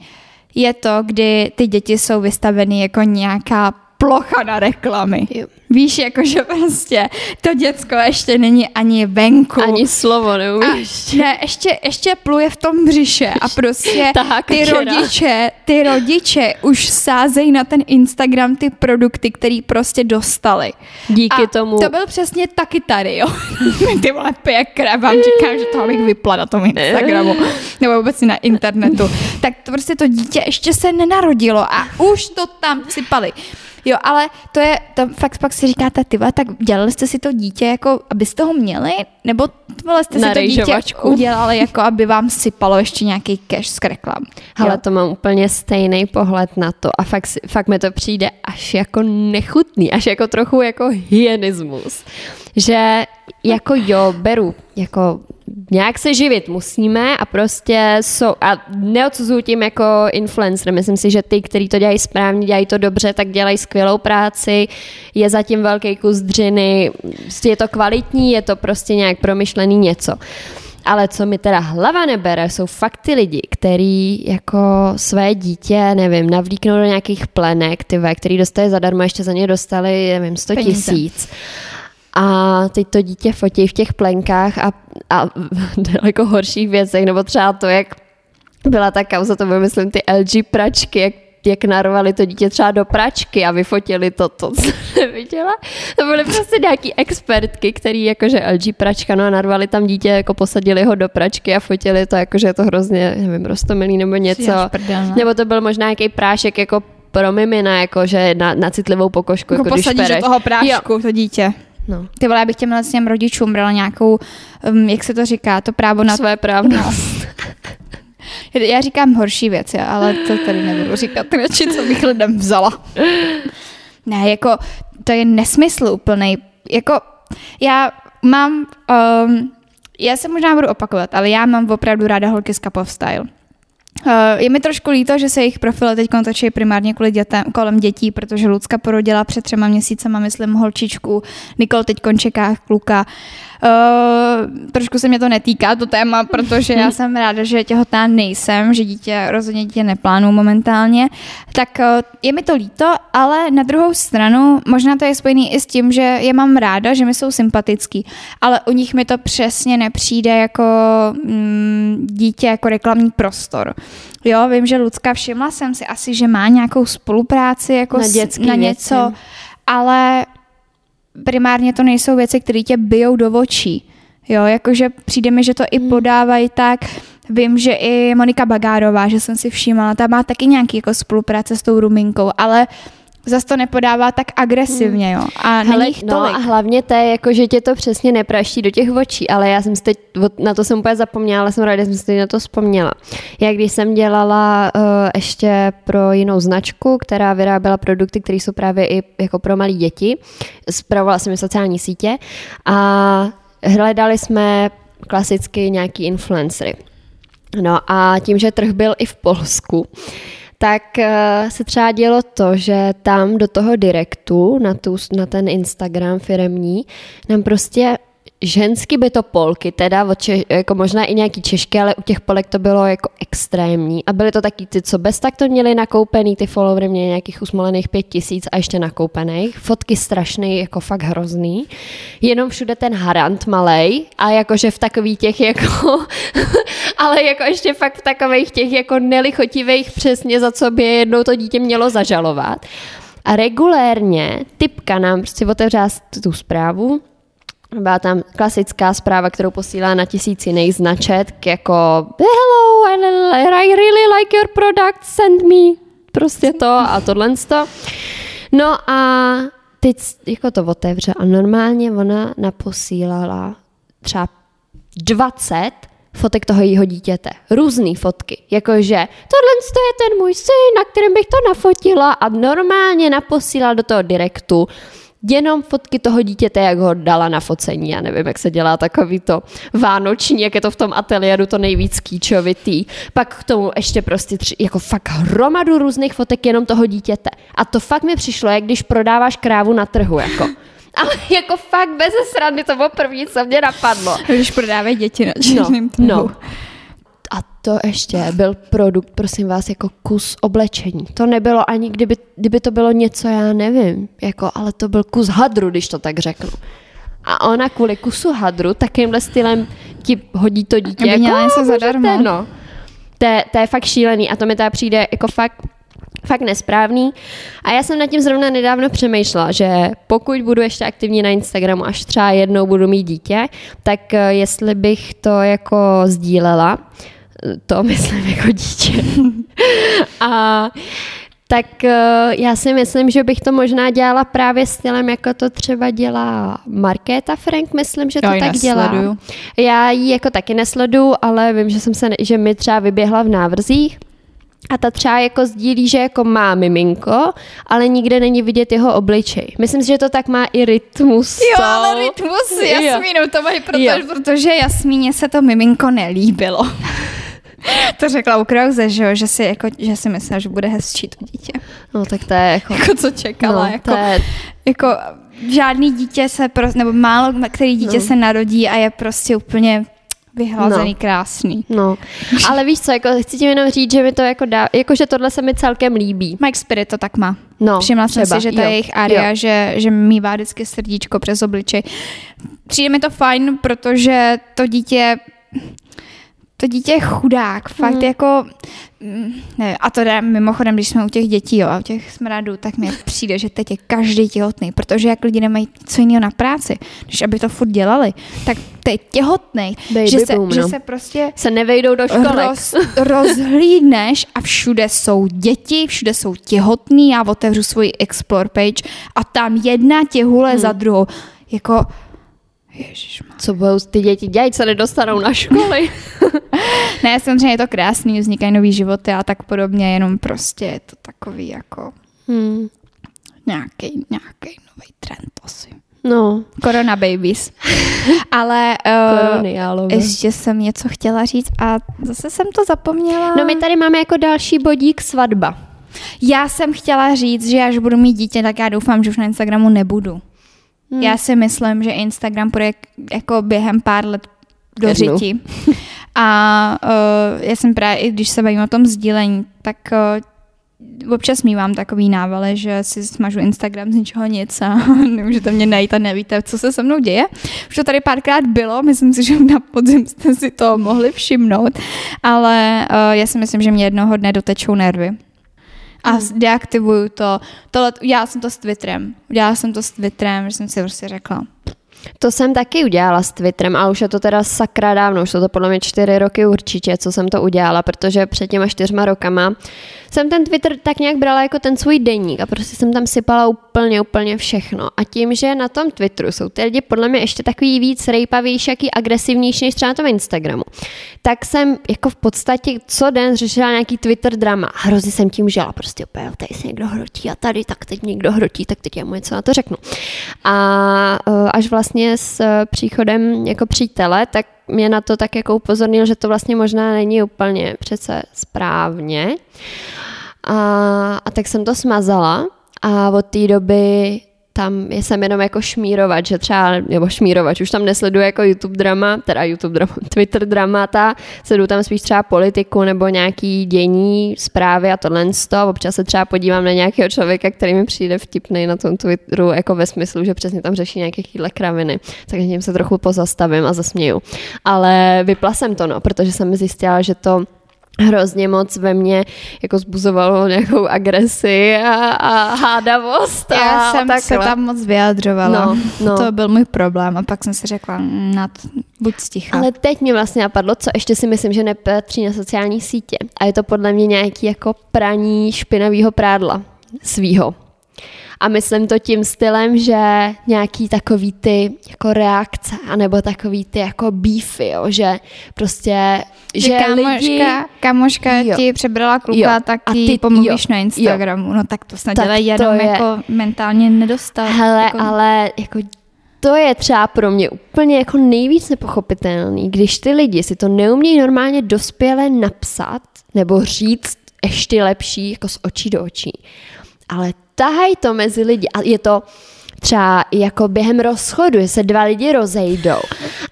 je to, kdy ty děti jsou vystaveny jako nějaká plocha na reklamy. Jo. Víš, jakože prostě to děcko ještě není ani venku. Ani slovo neumíš. Ne, ještě, ještě pluje v tom břiše a prostě ty rodiče, ty rodiče už sázejí na ten Instagram ty produkty, který prostě dostali. Díky a tomu. to byl přesně taky tady, jo. ty vole, pěkra, vám říkám, že to bych vypla na tom Instagramu, nebo vůbec na internetu. Tak to prostě to dítě ještě se nenarodilo a už to tam sypali. Jo, ale to je, to fakt pak si říkáte, ty tak dělali jste si to dítě, jako, abyste ho měli, nebo vole, jste Na si to dítě udělali, jako aby vám sypalo ještě nějaký cash z reklam. Ale to mám úplně stejný pohled na to a fakt, fakt mi to přijde až jako nechutný, až jako trochu jako hyenismus. Že jako jo, beru, jako nějak se živit musíme a prostě jsou, a neodsuzuju tím jako influencer, myslím si, že ty, kteří to dělají správně, dělají to dobře, tak dělají skvělou práci, je zatím velký kus dřiny, je to kvalitní, je to prostě nějak promyšlený něco. Ale co mi teda hlava nebere, jsou fakt ty lidi, který jako své dítě, nevím, navlíknou do nějakých plenek, ty který dostali zadarmo, ještě za ně dostali, nevím, 100 tisíc a teď to dítě fotí v těch plenkách a, a daleko horších věcech, nebo třeba to, jak byla ta kauza, to by myslím ty LG pračky, jak jak narvali to dítě třeba do pračky a vyfotili to, to co neviděla. To byly prostě nějaký expertky, který jakože LG pračka, no a narvali tam dítě, jako posadili ho do pračky a fotili to, jakože je to hrozně, nevím, rostomilý nebo něco. Prdel, nebo to byl možná nějaký prášek jako pro mimina, jakože na, na citlivou pokožku. Jako, jako posadíš do toho prášku jo. to dítě. No. Ty vole, já bych těm těm rodičům brala nějakou, um, jak se to říká, to právo na... Své právo. No. Já říkám horší věci, ale to tady nebudu říkat radši, co bych lidem vzala. Ne, jako to je nesmysl úplný. Jako já mám, um, já se možná budu opakovat, ale já mám opravdu ráda holky z Cup of Style. Uh, je mi trošku líto, že se jejich profily teď točí primárně kvůli dětem, kolem dětí, protože Lucka porodila před třema měsícema, myslím, holčičku, Nikol teď čeká kluka. Uh, trošku se mě to netýká, to téma, protože já jsem ráda, že těhotná nejsem, že dítě rozhodně dítě neplánu momentálně. Tak uh, je mi to líto, ale na druhou stranu možná to je spojený i s tím, že je mám ráda, že mi jsou sympatický, ale u nich mi to přesně nepřijde jako mm, dítě, jako reklamní prostor. Jo, vím, že Lucka všimla jsem si asi, že má nějakou spolupráci jako na, s, na něco, ale primárně to nejsou věci, které tě bijou do očí. Jo, jakože přijde mi, že to i hmm. podávají tak, Vím, že i Monika Bagárová, že jsem si všímala, ta má taky nějaký jako spolupráce s tou Ruminkou, ale zase to nepodává tak agresivně, jo. A Hele, není no a hlavně to je, jako, že tě to přesně nepraští do těch očí, ale já jsem si teď, na to jsem úplně zapomněla, ale jsem ráda, že jsem si teď na to vzpomněla. Já když jsem dělala uh, ještě pro jinou značku, která vyráběla produkty, které jsou právě i jako pro malé děti, zpravovala jsem sociální sítě a hledali jsme klasicky nějaký influencery. No a tím, že trh byl i v Polsku, tak eh, se třeba dělo to, že tam do toho direktu, na, tu, na ten Instagram firemní, nám prostě ženský by to polky, teda če, jako možná i nějaký češky, ale u těch polek to bylo jako extrémní. A byly to taky ty, co bez tak to měli nakoupený, ty followery měly nějakých usmolených pět tisíc a ještě nakoupených. Fotky strašný, jako fakt hrozný. Jenom všude ten harant malej a jakože v takových těch jako, ale jako ještě fakt v takových těch jako nelichotivých přesně, za co by jednou to dítě mělo zažalovat. A regulérně typka nám prostě otevřela tu zprávu, byla tam klasická zpráva, kterou posílá na tisíc jiných jako hello, I really like your product, send me prostě to a tohle to. No a teď jako to otevře a normálně ona naposílala třeba 20 fotek toho jejího dítěte. Různé fotky. Jakože tohle je ten můj syn, na kterém bych to nafotila a normálně naposílala do toho direktu jenom fotky toho dítěte, jak ho dala na focení. Já nevím, jak se dělá takový to vánoční, jak je to v tom ateliéru to nejvíc kýčovitý. Pak k tomu ještě prostě tři, jako fakt hromadu různých fotek jenom toho dítěte. A to fakt mi přišlo, jak když prodáváš krávu na trhu, jako. Ale jako fakt bez srandy to bylo první, co mě napadlo. Když prodávají děti na no, trhu. No. A to ještě byl produkt, prosím vás, jako kus oblečení. To nebylo ani, kdyby, kdyby to bylo něco, já nevím, jako, ale to byl kus hadru, když to tak řeknu. A ona kvůli kusu hadru takýmhle stylem ti hodí to dítě. Aby měla něco zadarmo. No. To, je, to je fakt šílený a to mi teda přijde jako fakt fakt nesprávný. A já jsem nad tím zrovna nedávno přemýšlela, že pokud budu ještě aktivní na Instagramu, až třeba jednou budu mít dítě, tak eh, jestli bych to jako sdílela, to myslím jako dítě. a tak eh, já si myslím, že bych to možná dělala právě stylem, jako to třeba dělá Markéta Frank, myslím, že to já tak dělá. Nesleduju. Já ji jako taky nesledu, ale vím, že jsem se, že mi třeba vyběhla v návrzích a ta třeba jako sdílí, že jako má miminko, ale nikde není vidět jeho obličej. Myslím si, že to tak má i rytmus. Jo, ale rytmus Jasmínu to mají, proto, protože Jasmíně se to miminko nelíbilo. to řekla u Krause, že, jo, že, si, jako, že si myslela, že bude hezčí to dítě. No tak to je jako... jako co čekala. No, jako, je... jako žádný dítě se, pro, nebo málo který dítě no. se narodí a je prostě úplně vyhlazený, no. krásný. No, ale víš co, jako chci ti jenom říct, že mi to jako dá, jako že tohle se mi celkem líbí. Mike Spirit to tak má. No, Všimla jsem si, že ta jo. jejich aria, že, že mývá vždycky srdíčko přes obličej. Přijde mi to fajn, protože to dítě to dítě je chudák, fakt mm. jako, mm, ne, a to jde mimochodem, když jsme u těch dětí jo, a u těch smradů, tak mi přijde, že teď je každý těhotný, protože jak lidi nemají co jiného na práci, než aby to furt dělali, tak teď těhotný, že, se, boom, že no. se prostě se nevejdou do školek. Roz, rozhlídneš a všude jsou děti, všude jsou těhotný, já otevřu svoji explore page a tam jedna těhule hmm. za druhou, jako Ježišma. Co budou ty děti dělat, co nedostanou na školy? ne, samozřejmě je to krásný, vznikají nový životy a tak podobně, jenom prostě je to takový jako hmm. nějaký, nějaký nový trend asi. No. Corona babies. Ale uh, ještě jsem něco chtěla říct a zase jsem to zapomněla. No my tady máme jako další bodík svatba. Já jsem chtěla říct, že až budu mít dítě, tak já doufám, že už na Instagramu nebudu. Hmm. Já si myslím, že Instagram půjde jako během pár let do Jednu. řiti. A uh, já jsem právě, i když se bavím o tom sdílení, tak uh, občas mývám takový návale, že si smažu Instagram z ničeho nic a nemůžete mě najít a nevíte, co se se mnou děje. Už to tady párkrát bylo, myslím si, že na podzim jste si to mohli všimnout, ale uh, já si myslím, že mě jednoho dne dotečou nervy a hmm. deaktivuju to. Tohle, udělala jsem to s Twitterem. Udělala jsem to s Twitterem, že jsem si prostě řekla. To jsem taky udělala s Twitterem, ale už je to teda sakra dávno, už jsou to podle mě čtyři roky určitě, co jsem to udělala, protože před těma čtyřma rokama jsem ten Twitter tak nějak brala jako ten svůj denník a prostě jsem tam sypala úplně, úplně všechno. A tím, že na tom Twitteru jsou ty lidi podle mě ještě takový víc rejpavější, jaký agresivnější než třeba na tom Instagramu, tak jsem jako v podstatě co den řešila nějaký Twitter drama. Hrozně jsem tím žila, prostě úplně, tady se někdo hrotí a tady, tak teď někdo hrotí, tak teď já mu něco na to řeknu. A e, až vlastně s příchodem jako přítele, tak mě na to tak jako upozornil, že to vlastně možná není úplně přece správně. A, a tak jsem to smazala a od té doby tam jsem jenom jako šmírovat, že třeba, nebo šmírovat, už tam nesleduju jako YouTube drama, teda YouTube drama, Twitter dramata, sleduju tam spíš třeba politiku nebo nějaký dění, zprávy a tohle to. Občas se třeba podívám na nějakého člověka, který mi přijde vtipný na tom Twitteru, jako ve smyslu, že přesně tam řeší nějaké chvíle kraviny. Tak tím se trochu pozastavím a zasměju. Ale vypla jsem to, no, protože jsem zjistila, že to hrozně moc ve mně jako zbuzovalo nějakou agresi a, a hádavost. Já a jsem takhle. se tam moc vyjadřovala. No, no. To byl můj problém a pak jsem si řekla, "Mm, nad, buď sticha. Ale teď mě vlastně napadlo, co ještě si myslím, že nepatří na sociální sítě. A je to podle mě nějaký jako praní špinavého prádla svýho. A myslím to tím stylem, že nějaký takový ty jako reakce, anebo takový ty jako beefy, jo, že prostě, že, že kamoška, lidi... kamoška Jo. ti přebrala kluka, Jo. tak A ty- pomluvíš jo. na Instagramu. No tak to snad Tak dělají jenom je- jako mentálně nedostal. Hele, jako, ale jako to je třeba pro mě úplně jako nejvíc nepochopitelný, když ty lidi si to neumějí normálně dospěle napsat nebo říct ještě lepší jako z očí do očí. Ale tahají to mezi lidi. A je to třeba jako během rozchodu, že se dva lidi rozejdou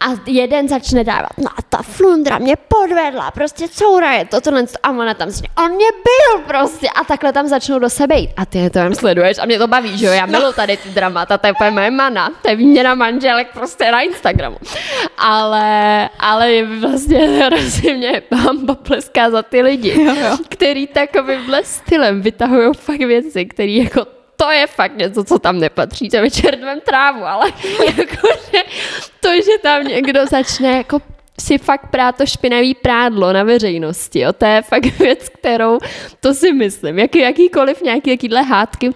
a jeden začne dávat, no a ta flundra mě podvedla, prostě coura je to, tohle, a ona tam si, on mě byl prostě a takhle tam začnou do sebe jít. A ty je to jen sleduješ a mě to baví, že jo, já miluji tady ty dramata, to je úplně moje mana, to je výměna manželek prostě na Instagramu. Ale, ale je vlastně hrozně mě bamba pleská za ty lidi, Jo, jo. který takovýmhle stylem vytahují fakt věci, které jako to je fakt něco, co tam nepatří, to červem trávu, ale jakože to, že tam někdo začne jako si fakt prát to špinavý prádlo na veřejnosti, jo, to je fakt věc, kterou, to si myslím, jaký, jakýkoliv nějaký jakýhle hádky,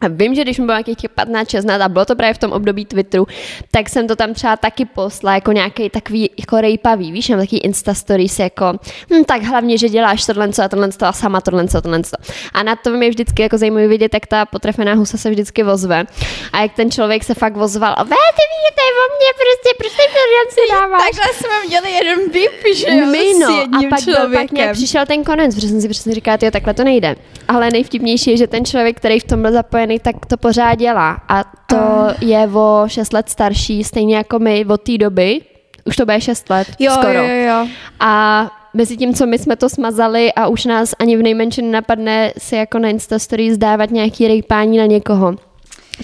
a vím, že když mi bylo nějakých těch 15, 16 a bylo to právě v tom období Twitteru, tak jsem to tam třeba taky posla jako nějaký takový jako rejpavý, víš, nebo takový Insta stories jako, hm, tak hlavně, že děláš tohle co a tohle co a sama tohle co, tohle co. A na to mě vždycky jako zajímavé vidět, jak ta potrefená husa se vždycky vozve. A jak ten člověk se fakt vozval. A ty víš, to je o mě, prostě, proč ty to si dáváš? Takhle jsme měli jeden beef, že jo, My, s no, a jedním pak, byl, pak člověkem. nějak přišel ten konec, protože jsem si přesně říkala, jo, takhle to nejde. Ale nejvtipnější je, že ten člověk, který v tom byl zapojený, tak to pořád dělá. A to Ah. je o 6 let starší, stejně jako my od té doby. Už to bude 6 let, jo, skoro. jo, jo. A mezi tím, co my jsme to smazali a už nás ani v nejmenším nenapadne si jako na Instastory zdávat nějaký rejpání na někoho,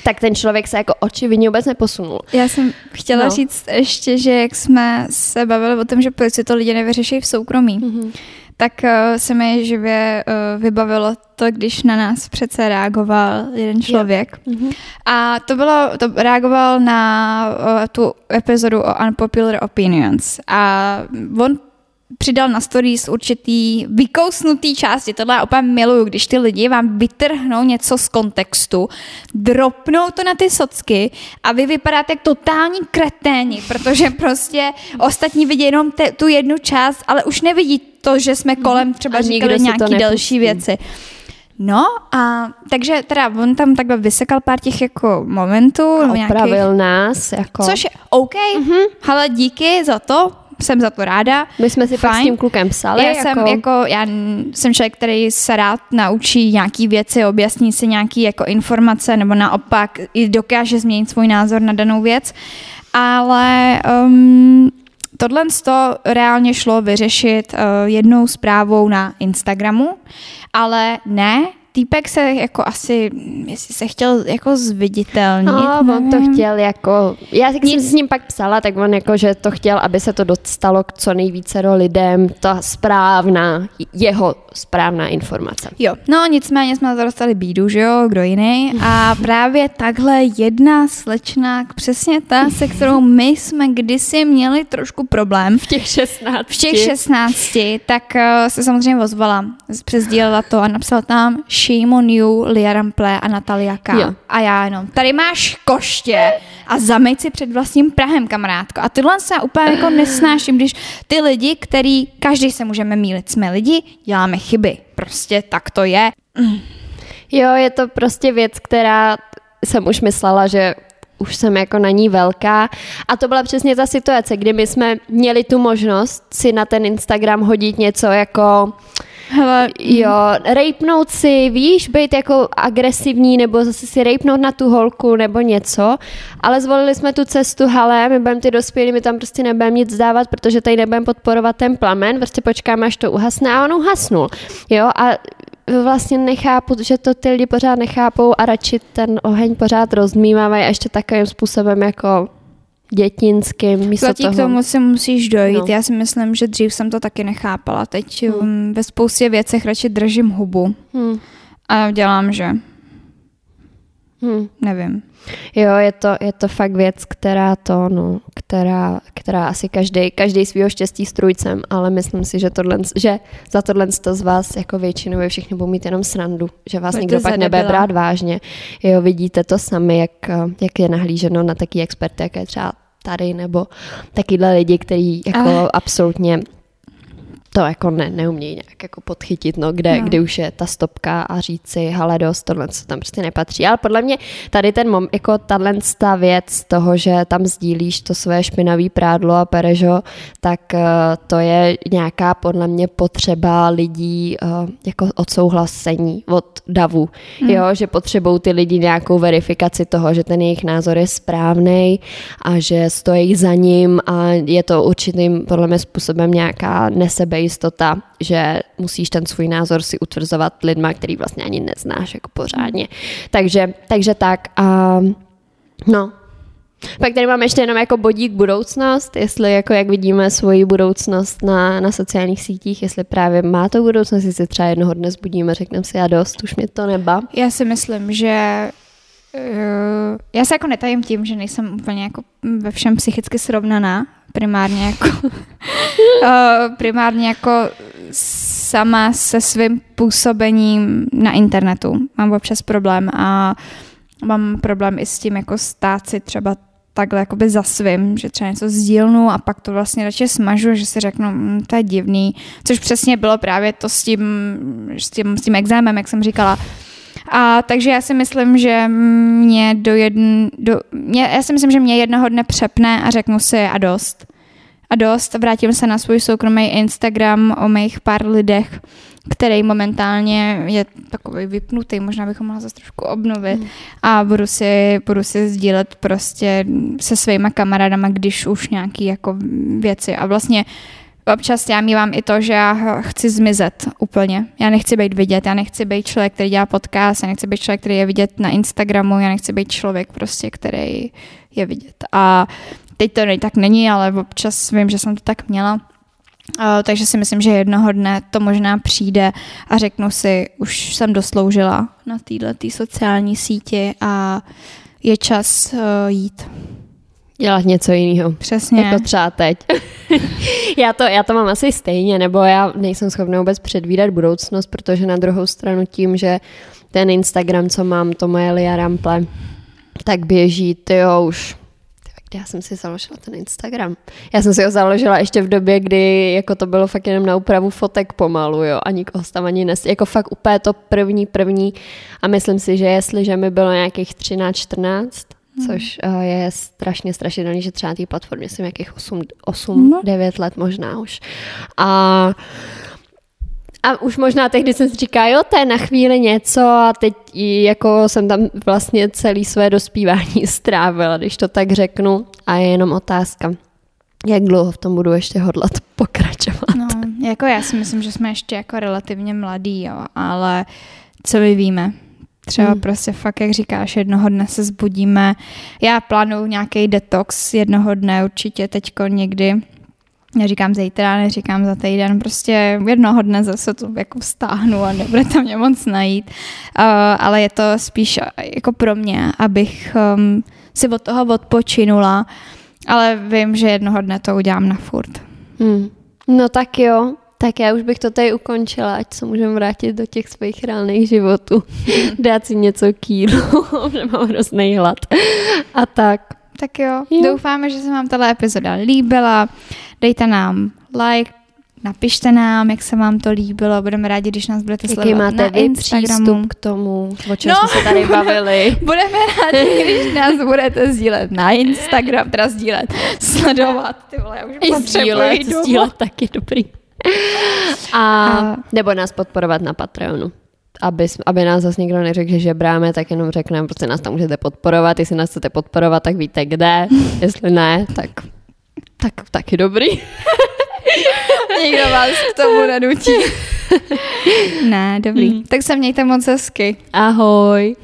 tak ten člověk se jako očividně vůbec neposunul. Já jsem chtěla No. říct ještě, že jak jsme se bavili o tom, že proč si to lidi nevyřeší v soukromí, Mhm. Tak uh, se mi živě uh, vybavilo to, když na nás přece reagoval jeden člověk. Mhm. A to bylo, to reagoval na uh, tu epizodu o Unpopular Opinions. A on přidal na stories určitý vykousnutý části. Tohle já úplně miluju, když ty lidi vám vytrhnou něco z kontextu, dropnou to na ty socky a vy vypadáte jak totální kreténi, protože prostě ostatní vidí jenom te, tu jednu část, ale už nevidí to, že jsme kolem třeba A říkali nějaký další věci. No a takže teda on tam takhle vysekal pár těch jako momentů. nějakých- Opravil nás. Jako... Což je OK, mm-hmm. ale díky za to, jsem za to ráda. My jsme si pak s Fajn. tím klukem psali. já jako... jsem jako, já jsem člověk, který se rád naučí nějaký věci, objasní si nějaký jako informace, nebo naopak i dokáže změnit svůj názor na danou věc, ale um, tohle to reálně šlo vyřešit uh, jednou zprávou na Instagramu, ale ne, týpek se jako asi, jestli se chtěl jako zviditelnit. No, on to nevím. chtěl jako, já jak jsem s ním pak psala, tak on jako, že to chtěl, aby se to dostalo k co nejvíce do lidem, ta správná, jeho správná informace. Jo, no nicméně jsme na to dostali bídu, že jo, kdo jiný. A právě takhle jedna slečna, přesně ta, se kterou my jsme kdysi měli trošku problém, V těch 16. v těch 16, tak uh, se samozřejmě ozvala, přesdílela to a napsala tam Shame on you, Lia Rample a Natalia K. Jo. A já jenom, tady máš koště a zameď si před vlastním Prahem, kamarádko. A tyhle se já úplně jako nesnáším, když ty lidi, který, každý se můžeme mílit, jsme lidi, děláme chyby. Prostě tak to je. Jo, je to prostě věc, která jsem už myslela, že už jsem jako na ní velká. A to byla přesně ta situace, kdy my jsme měli tu možnost si na ten Instagram hodit něco jako Hele, Jo, rejpnout si, víš, být jako agresivní nebo zase si rejpnout na tu holku nebo něco, ale zvolili jsme tu cestu, hele, my budeme ty dospělí, my tam prostě nebudeme nic dávat, protože tady nebudeme podporovat ten plamen, prostě počkáme, až to uhasne a on uhasnul, jo, a vlastně nechápu, že to ty lidi pořád nechápou a radši ten oheň pořád rozmívávají a ještě takovým způsobem jako dětinským místo Platí toho. k tomu si musíš dojít. No. Já si myslím, že dřív jsem to taky nechápala. Teď Hmm. um, ve spoustě věcech radši držím hubu Hmm. a dělám, že Hmm. nevím. Jo, je to, je to fakt věc, která to, no, která, která asi každý, každý svýho štěstí strujcem, ale myslím si, že, tohle, že za tohle to z vás jako většinou vy všichni budou mít jenom srandu, že vás nikdo pak nebude brát vážně. Jo, vidíte to sami, jak, jak je nahlíženo na taky experty, jak je třeba tady, nebo takýhle lidi, kteří jako Ale- absolutně to jako ne, neumějí nějak jako podchytit, no, kde, No. kde už je ta stopka a říct si, hele dost, tohle co tam prostě nepatří. Ale podle mě tady ten mom, jako tahle ta věc toho, že tam sdílíš to své špinavý prádlo a perežo, tak eh, to je nějaká podle mě potřeba lidí eh, jako odsouhlasení od davu, Hmm. jo, že potřebují ty lidi nějakou verifikaci toho, že ten jejich názor je správný a že stojí za ním a je to určitým podle mě způsobem nějaká nesebejistota, že musíš ten svůj názor si utvrzovat lidma, který vlastně ani neznáš jako pořádně. Takže, takže tak a no, pak tady mám ještě jenom jako bodík budoucnost, jestli jako jak vidíme svoji budoucnost na, na sociálních sítích, jestli právě má to budoucnost, jestli třeba jednoho dne zbudíme, řekneme si a dost, už mě to neba. Já si myslím, že já se jako netajím tím, že nejsem úplně jako ve všem psychicky srovnaná, primárně jako uh, primárně jako sama se svým působením na internetu. Mám občas problém a mám problém i s tím jako stát si třeba takhle jakoby za svým, že třeba něco sdílnu a pak to vlastně radši smažu, že si řeknu, "Mm, to je divný, což přesně bylo právě to s tím, s tím, s tím exémem, jak jsem říkala. A takže já si myslím, že mě do jedn, do, mě, já si myslím, že mě jednoho dne přepne a řeknu si a dost. A dost, vrátím se na svůj soukromý Instagram o mých pár lidech, který momentálně je takový vypnutý, možná bychom mohla zase trošku obnovit Mm. a budu si, budu si sdílet prostě se svýma kamarádama, když už nějaký jako věci a vlastně občas já mývám i to, že já chci zmizet úplně. Já nechci být vidět, já nechci být člověk, který dělá podcast, já nechci být člověk, který je vidět na Instagramu, já nechci být člověk prostě, který je vidět. A teď to nej- tak není, ale občas vím, že jsem to tak měla. Uh, takže si myslím, že jednoho dne to možná přijde a řeknu si, už jsem dosloužila na této sociální síti a je čas uh, jít. Dělat něco jiného. Přesně. Jako třeba teď. já, to, já to mám asi stejně, nebo já nejsem schopná vůbec předvídat budoucnost, protože na druhou stranu tím, že ten Instagram, co mám, to moje Lia Rample, tak běží, ty jo, už kdy já jsem si založila ten Instagram. Já jsem si ho založila ještě v době, kdy jako to bylo fakt jenom na úpravu fotek pomalu, jo, a nikoho tam ani nes... Jako fakt úplně to první, první a myslím si, že jestliže mi bylo nějakých 13, 14, Hmm. což uh, je strašně strašidelný, že třeba na té platformě jsem nějakých 8, 8 No. 9 let možná už. A a už možná tehdy jsem si říkala, jo, to je na chvíli něco a teď jako jsem tam vlastně celý své dospívání strávila, když to tak řeknu. A je jenom otázka, jak dlouho v tom budu ještě hodlat pokračovat. No, jako já si myslím, že jsme ještě jako relativně mladí, jo, ale co my víme? Třeba Hmm. prostě fakt, jak říkáš, jednoho dne se zbudíme. Já plánuju nějaký detox jednoho dne určitě teďko někdy. Neříkám zítra, neříkám za týden, prostě jednoho dne zase to jako vstáhnu a nebude tam mě moc najít. Uh, ale je to spíš jako pro mě, abych um, si od toho odpočinula, ale vím, že jednoho dne to udělám na furt. Hmm. No tak jo, tak já už bych to tady ukončila, ať se můžeme vrátit do těch svých reálných životů. Dát si něco k jídlu, že mám hrozný hlad. A tak. Tak jo, Jo. doufáme, že se vám tato epizoda líbila. Dejte nám like, napište nám, jak se vám to líbilo, budeme rádi, když nás budete Jaký sledovat máte na vy Instagramu. přístup k tomu, o čem No. jsme se tady bavili? Budeme rádi, když nás budete sdílet na Instagram, teda sdílet, sledovat, ty vole, já už I sdílet, domů. sdílet taky dobrý. A, A- nebo nás podporovat na Patreonu. Aby, aby nás zase někdo neřekl, že žebráme, tak jenom řekneme, prostě nás tam můžete podporovat. Jestli nás chcete podporovat, tak víte kde. Jestli ne, tak, tak taky dobrý. Nikdo vás k tomu nenutí. ne, dobrý. Tak se mějte moc hezky. Ahoj.